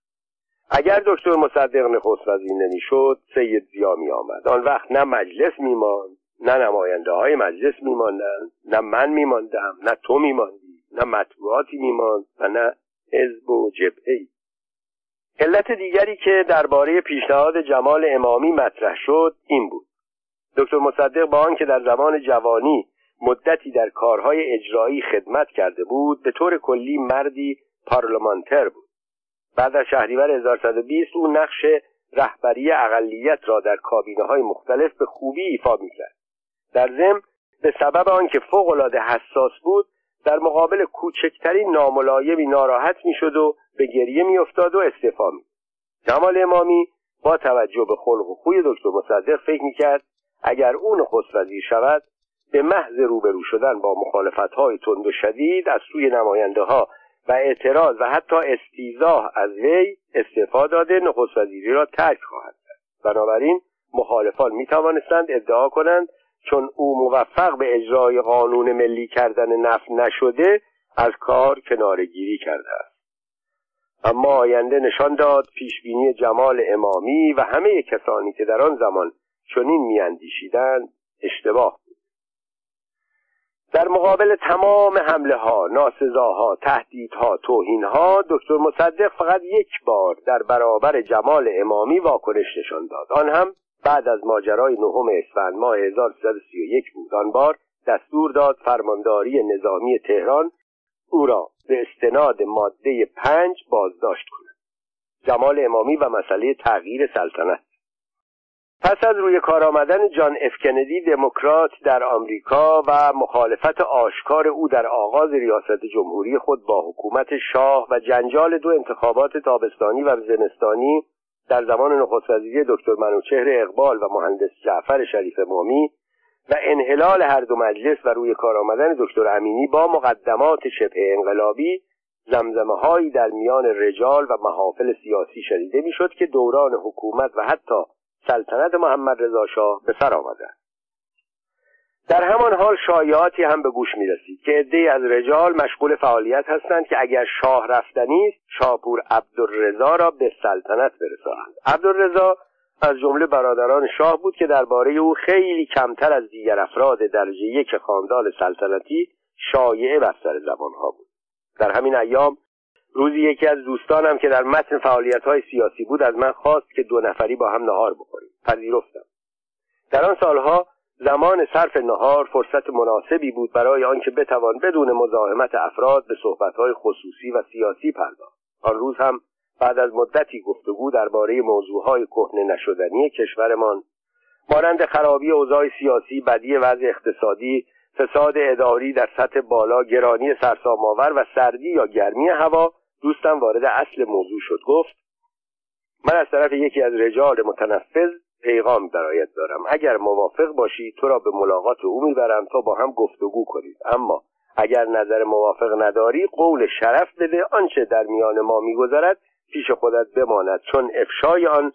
اگر دکتر مصدق نخست وزیر نمی‌شد سید زیا می آمد آن وقت نه مجلس میماند نه نماینده های مجلس میماندند نه من میماندم نه تو میماندی نه مطبوعاتی میماند و نه حزب و جبهه علت دیگری که درباره پیشنهاد جمال امامی مطرح شد این بود. دکتر مصدق با آنکه در زمان جوانی مدتی در کارهای اجرایی خدمت کرده بود به طور کلی مردی پارلمانتر بود. بعد از شهریور 1120 او نقش رهبری اقلیت را در کابینه های مختلف به خوبی ایفا می‌کرد. در ضمن به سبب آنکه فوقالعاده حساس بود در مقابل کوچکترین ناملایمی ناراحت می‌شد و به گریه میافتاد و استعفا می جمال امامی با توجه به خلق و خوی دکتر مصدق فکر می‌کرد اگر او نخست وزیر شود به محض روبرو شدن با مخالفت های تند و شدید از سوی نماینده ها و اعتراض و حتی استیزاه از وی استعفا داده نخست وزیری را ترک خواهد کرد. بنابراین مخالفان می توانستند ادعا کنند چون او موفق به اجرای قانون ملی کردن نفت نشده از کار کنارگیری کرده است. اما آینده نشان داد پیشبینی جمال امامی و همه کسانی که در آن زمان چنین میاندیشیدند اشتباه در مقابل تمام حمله ها ناسزاها تهدیدها توهینها دکتر مصدق فقط یک بار در برابر جمال امامی واکنش نشان داد. آن هم بعد از ماجرای نهم اسفند ماه 1331 بود. آن بار دستور داد فرمانداری نظامی تهران او را به استناد ماده پنج بازداشت کند. جمال امامی و مسئله تغییر سلطنت پس از روی کار آمدن جان اف کندی دموکرات در آمریکا و مخالفت آشکار او در آغاز ریاست جمهوری خود با حکومت شاه و جنجال دو انتخابات تابستانی و زمستانی در زمان نخست وزیری دکتر منوچهر اقبال و مهندس جعفر شریف مامی و انحلال هر دو مجلس و روی کار آمدن دکتر امینی با مقدمات شبه انقلابی زمزمه هایی در میان رجال و محافل سیاسی شنیده می‌شد که دوران حکومت و حتی سلطنت محمد رضا شاه به سر آمده در همان حال شایعاتی هم به گوش می رسید که عدهای از رجال مشغول فعالیت هستند که اگر شاه رفتنی است شاپور عبدالرضا را به سلطنت برسانند. عبدالرضا از جمله برادران شاه بود که درباره او خیلی کمتر از دیگر افراد درجه یک خاندان سلطنتی شایعه بر سر زبانها بود. در همین ایام روزی یکی از دوستانم که در متن فعالیت های سیاسی بود از من خواست که دو نفری با هم نهار بخوریم. پذیرفتم. در آن سالها زمان صرف نهار فرصت مناسبی بود برای آنکه بتوان بدون مزاحمت افراد به صحبتهای خصوصی و سیاسی پرداخت. آن روز هم بعد از مدتی گفتگو درباره موضوعهای کهنه نشدنی کشورمان مانند خرابی اوضاع سیاسی بدی وضع اقتصادی فساد اداری در سطح بالا گرانی سرسام‌آور و سردی یا گرمی هوا دوستم وارد اصل موضوع شد گفت من از طرف یکی از رجال متنفذ پیغام برایت دارم. اگر موافق باشی تو را به ملاقات او می‌برم تا با هم گفتگو کنید اما اگر نظر موافق نداری قول شرف بده آنچه در میان ما میگذرد پیش خودت بماند چون افشای آن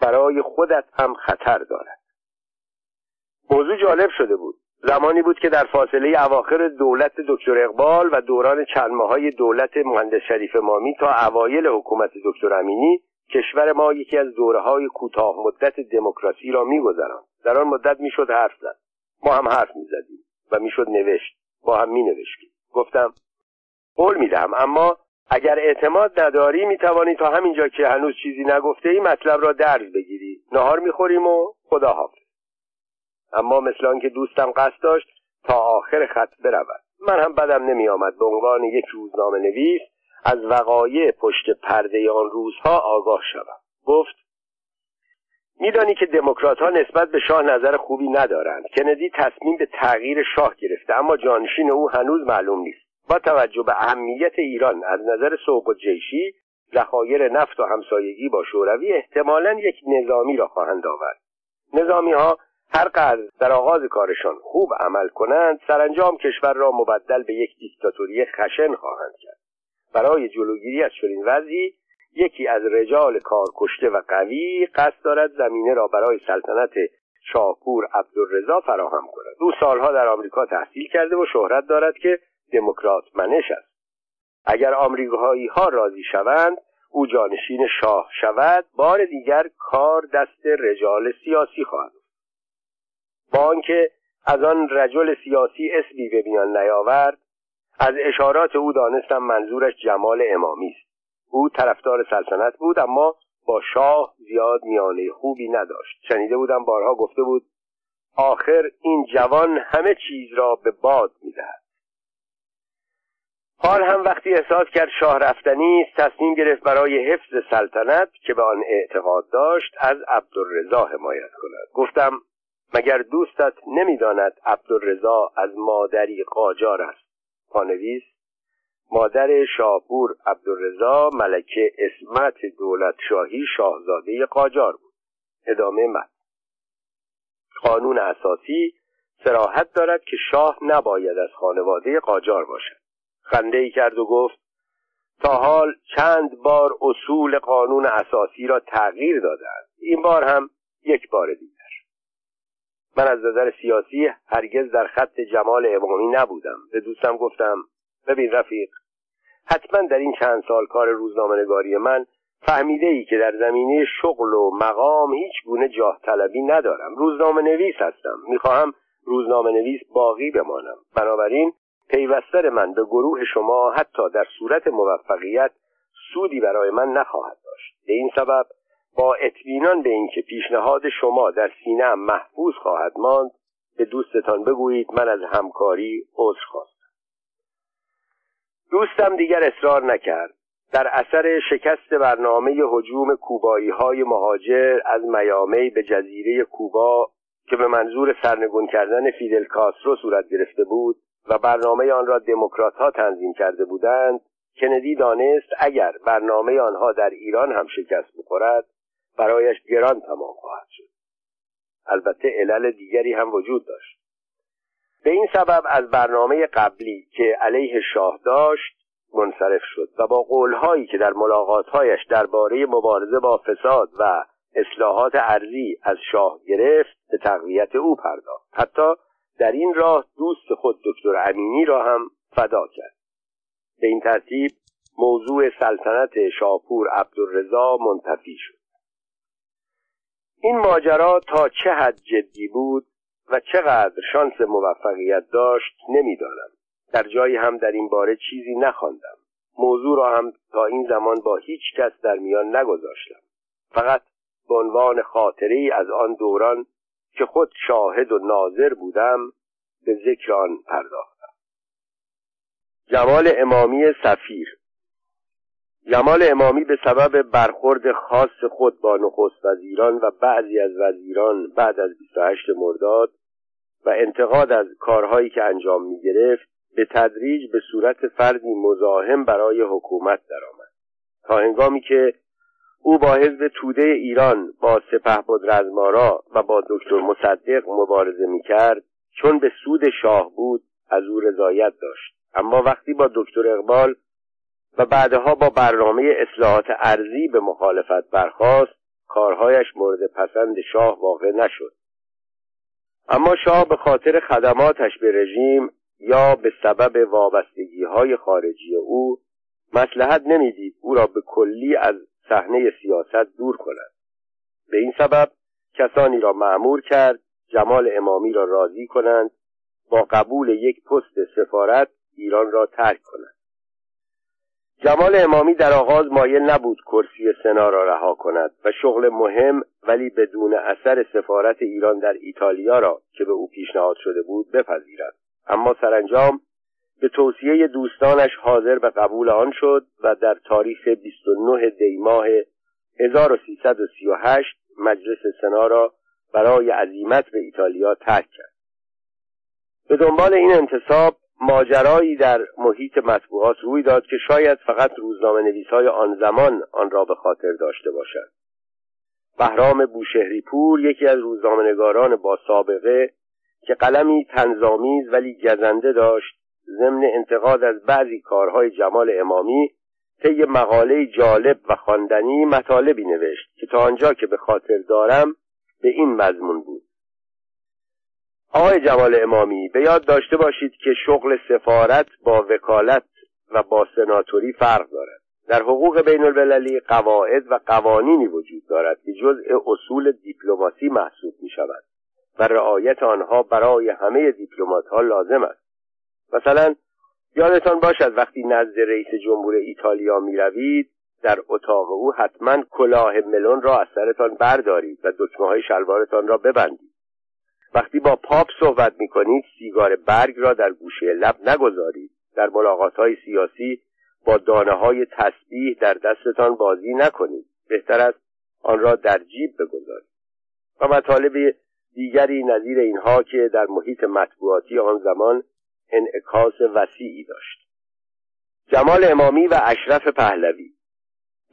برای خودت هم خطر دارد. موضوع جالب شده بود. زمانی بود که در فاصله اواخر دولت دکتر اقبال و دوران چند های دولت مهندس شریف مامی تا اوایل حکومت دکتر امینی کشور ما یکی از دوره های کوتاه مدت دموکراسی را میگذراند. در آن مدت می‌شد حرف زد. ما هم حرف می‌زدیم و می‌شد نوشت. با هم مینوشتیم. گفتم قول می‌دهم اما اگر اعتماد نداری می‌توانی تا همینجا که هنوز چیزی نگفته ای مطلب را درز بگیری. نهار می‌خوریم و خدا حافظ اما مثل آنکه دوستم قصد داشت تا آخر خط برود. من هم بدم نمی آمد به عنوان یک روزنامه نویس از وقایع پشت پرده آن روزها آگاه شوم. گفت میدانی که دموکرات ها نسبت به شاه نظر خوبی ندارند. کندی تصمیم به تغییر شاه گرفته اما جانشین او هنوز معلوم نیست. با توجه به اهمیت ایران از نظر سوق و جیشی ذخایر نفت و همسایگی با شوروی احتمالا یک نظامی را خواهند آورد. نظامی ها هر قدر در آغاز کارشان خوب عمل کنند سرانجام کشور را مبدل به یک دیکتاتوری خشن خواهند کرد. برای جلوگیری از چنین وضعی یکی از رجال کارکشته و قوی قصد دارد زمینه را برای سلطنت شاپور عبدالرضا فراهم کند. او سالها در آمریکا تحصیل کرده و شهرت دارد که دموکرات منش است. اگر آمریکایی ها راضی شوند او جانشین شاه شود بار دیگر کار دست رجال سیاسی خواهد با آنکه از آن رجل سیاسی اسمی به میان نیاورد از اشارات او دانستم منظورش جمال امامی است. او طرفدار سلطنت بود اما با شاه زیاد میانه خوبی نداشت. شنیده بودم بارها گفته بود آخر این جوان همه چیز را به باد می‌دهد. حال هم وقتی احساس کرد شاه رفتنی است تصمیم گرفت برای حفظ سلطنت که به آن اعتقاد داشت از عبدالرضا حمایت کند. گفتم مگر دوستت نمی‌داند عبدالرضا از مادری قاجار است؟ پانویس مادر شاپور عبدالرضا ملکه اسمت دولت شاهی شاهزاده قاجار بود. ادامه مد قانون اساسی سراحت دارد که شاه نباید از خانواده قاجار باشد. خنده ای کرد و گفت تا حال چند بار اصول قانون اساسی را تغییر دادند این بار هم یک بار دیگر. من از نظر سیاسی هرگز در خط جمال امامی نبودم. به دوستم گفتم ببین رفیق حتما در این چند سال کار روزنامه نگاری من فهمیده ای که در زمینه شغل و مقام هیچ گونه جاه طلبی ندارم. روزنامه نویس هستم. می‌خواهم روزنامه نویس باقی بمانم. بنابراین پیوستر من به گروه شما حتی در صورت موفقیت سودی برای من نخواهد داشت. به این سبب با اطمینان به اینکه پیشنهاد شما در سینه محفوظ خواهد ماند به دوستتان بگویید من از همکاری عذر خواستم. دوستم دیگر اصرار نکرد. در اثر شکست برنامه حجوم کوبایی های مهاجر از میامی به جزیره کوبا که به منظور سرنگون کردن فیدل کاسترو صورت گرفته بود و برنامه آن را دموکرات ها تنظیم کرده بودند کندی دانست اگر برنامه آنها در ایران هم شکست بخورد برایش گران تمام خواهد شد. البته علل دیگری هم وجود داشت. به این سبب از برنامه قبلی که علیه شاه داشت منصرف شد و با قولهایی که در ملاقاتهایش درباره مبارزه با فساد و اصلاحات ارزی از شاه گرفت به تقویت او پرداخت. حتی در این راه دوست خود دکتر امینی را هم فدا کرد. به این ترتیب موضوع سلطنت شاپور عبدالرضا منتفی شد. این ماجرا تا چه حد جدی بود و چقدر شانس موفقیت داشت نمی‌دانم. در جایی هم در این باره چیزی نخواندم. موضوع را هم تا این زمان با هیچ کس در میان نگذاشتم. فقط به عنوان خاطره از آن دوران که خود شاهد و ناظر بودم به ذکر آن پرداختم. جمال امامی سفیر جمال امامی به سبب برخورد خاص خود با نخست وزیران و بعضی از وزیران بعد از 28 مرداد و انتقاد از کارهایی که انجام می گرفت به تدریج به صورت فردی مزاحم برای حکومت درآمد. تا هنگامی که او با حزب توده ایران با سپه رزمارا و با دکتر مصدق مبارزه می کرد چون به سود شاه بود از او رضایت داشت. اما وقتی با دکتر اقبال و بعدها با برنامه اصلاحات ارزی به مخالفت برخواست کارهایش مورد پسند شاه واقع نشد. اما شاه به خاطر خدماتش به رژیم یا به سبب وابستگی های خارجی او مسلحت نمی‌دید او را به کلی از صحنه سیاست دور کند. به این سبب کسانی را معمور کرد جمال امامی را راضی کنند با قبول یک پست سفارت ایران را ترک کنند. جمال امامی در آغاز مایل نبود کرسی سنا را رها کند و شغل مهم ولی بدون اثر سفارت ایران در ایتالیا را که به او پیشنهاد شده بود بپذیرد. اما سرانجام به توصیه دوستانش حاضر به قبول آن شد و در تاریخ 29 دی ماه 1338 مجلس سنا را برای عزیمت به ایتالیا ترک کرد. به دنبال این انتصاب ماجرایی در محیط مطبوعات روی داد که شاید فقط روزنامه نویس های آن زمان آن را به خاطر داشته باشد. بهرام بوشهری پور یکی از روزنامهنگاران با سابقه که قلمی تنظامیز ولی گزنده داشت ضمن انتقاد از بعضی کارهای جمال امامی طی مقاله جالب و خواندنی مطالبی نوشت که تا آنجا که به خاطر دارم به این مضمون بود. آقای جمال امامی به یاد داشته باشید که شغل سفارت با وکالت و با سناتوری فرق دارد. در حقوق بین المللی قواعد و قوانینی وجود دارد که جزء اصول دیپلماسی محسوب می شود و رعایت آنها برای همه دیپلمات ها لازم است. مثلا یادتان باشد وقتی نزد رئیس جمهور ایتالیا می روید در اتاق او حتما کلاه ملون را از سرتان بردارید و دکمه های شلوارتان را ببندید. وقتی با پاپ صحبت می کنید سیگار برگ را در گوشه لب نگذارید. در ملاقات های سیاسی با دانه های تسبیح در دستتان بازی نکنید. بهتر است آن را در جیب بگذارید. و مطالب دیگری نظیر اینها که در محیط مطبوعاتی آن زمان انعکاس وسیعی داشت. جمال امامی و اشرف پهلوی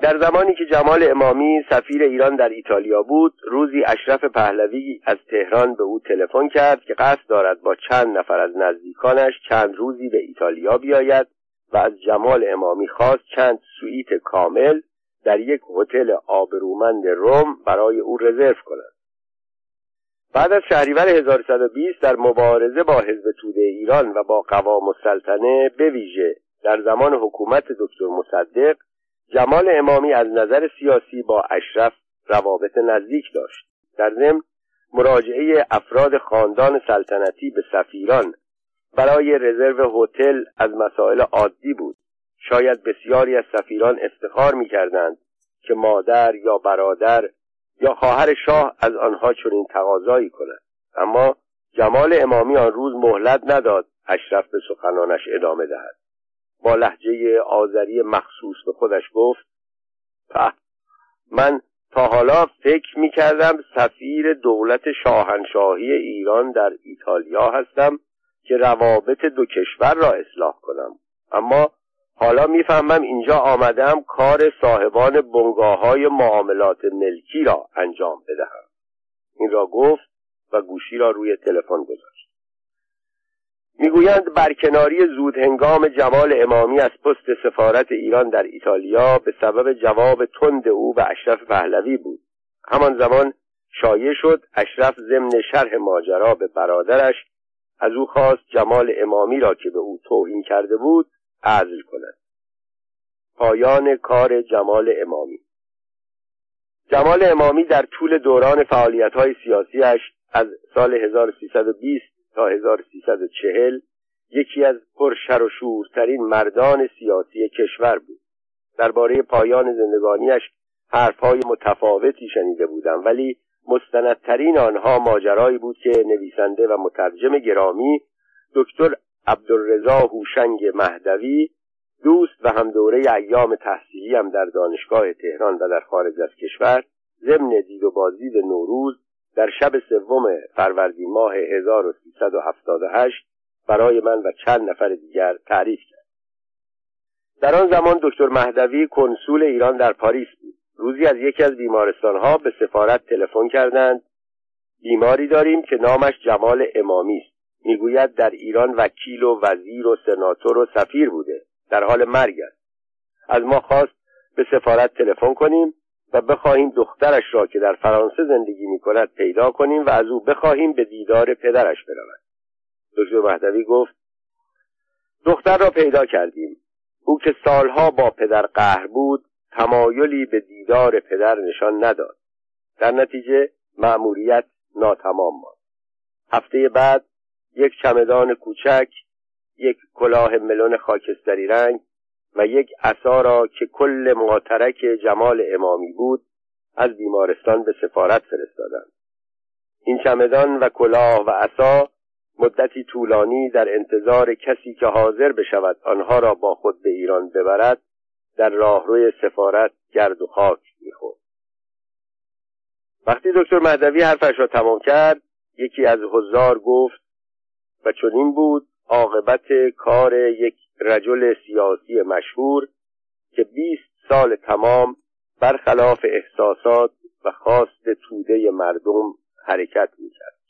در زمانی که جمال امامی سفیر ایران در ایتالیا بود روزی اشرف پهلوی از تهران به او تلفن کرد که قصد دارد با چند نفر از نزدیکانش چند روزی به ایتالیا بیاید و از جمال امامی خواست چند سویت کامل در یک هتل آبرومند روم برای او رزرو کند. بعد از شهریور 1120 در مبارزه با حزب توده ایران و با قوام السلطنه ویژه در زمان حکومت دکتر مصدق جمال امامی از نظر سیاسی با اشرف روابط نزدیک داشت. در ضمن مراجعه افراد خاندان سلطنتی به سفیران برای رزرو هتل از مسائل عادی بود. شاید بسیاری از سفیران افتخار می‌کردند که مادر یا برادر یا خواهر شاه از آنها چنین تقاضایی کند. اما جمال امامی آن روز مهلت نداد. اشرف به سخنانش ادامه دهد. با لحجه آذری مخصوص به خودش گفت په من تا حالا فکر می کردم سفیر دولت شاهنشاهی ایران در ایتالیا هستم که روابط دو کشور را اصلاح کنم. اما حالا می‌فهمم اینجا آمدم کار صاحبان بنگاه های معاملات ملکی را انجام بدهم. این را گفت و گوشی را روی تلفن گذاشت. می‌گویند برکناری زود هنگام جمال امامی از پست سفارت ایران در ایتالیا به سبب جواب تند او به اشرف پهلوی بود. همان زمان شایع شد اشرف ضمن شرح ماجرا به برادرش از او خواست جمال امامی را که به او توهین کرده بود عزل کند. پایان کار جمال امامی. جمال امامی در طول دوران فعالیت های سیاسیش از سال 1320 تا 1340 یکی از پرشر و شورترین مردان سیاسی کشور بود. درباره پایان زندگانیش حرفهای متفاوتی شنیده بودم ولی مستندترین آنها ماجرایی بود که نویسنده و مترجم گرامی دکتر عبدالرضا هوشنگ مهدوی دوست و هم دوره ایام تحصیلی هم در دانشگاه تهران و در خارج از کشور ضمن دید و بازدید نوروز در شب سوم فروردین ماه 1378 برای من و چند نفر دیگر تعریف کرد. در آن زمان دکتر مهدوی کنسول ایران در پاریس بود. روزی از یکی از بیمارستانها به سفارت تلفن کردند. بیماری داریم که نامش جمال امامی است. می‌گوید در ایران وکیل و وزیر و سناتور و سفیر بوده. در حال مرگ است. از ما خواست به سفارت تلفن کنیم. و بخواهیم دخترش را که در فرانسه زندگی می کند پیدا کنیم و از او بخواهیم به دیدار پدرش برود دکتر مهدوی گفت دختر را پیدا کردیم. او که سالها با پدر قهر بود تمایلی به دیدار پدر نشان نداد. در نتیجه مأموریت ناتمام ماند. هفته بعد یک چمدان کوچک یک کلاه ملون خاکستری رنگ و یک عصا را که کل ماترک جمال امامی بود از بیمارستان به سفارت فرستادند. این چمدان و کلاه و عصا مدتی طولانی در انتظار کسی که حاضر بشود آنها را با خود به ایران ببرد در راهروی سفارت گرد و خاک می‌خورد. وقتی دکتر مهدوی حرفش را تمام کرد یکی از حضار گفت و چنین بود عاقبت کار یک رجل سیاسی مشهور که بیست سال تمام برخلاف احساسات و خواست توده مردم حرکت می‌کرد.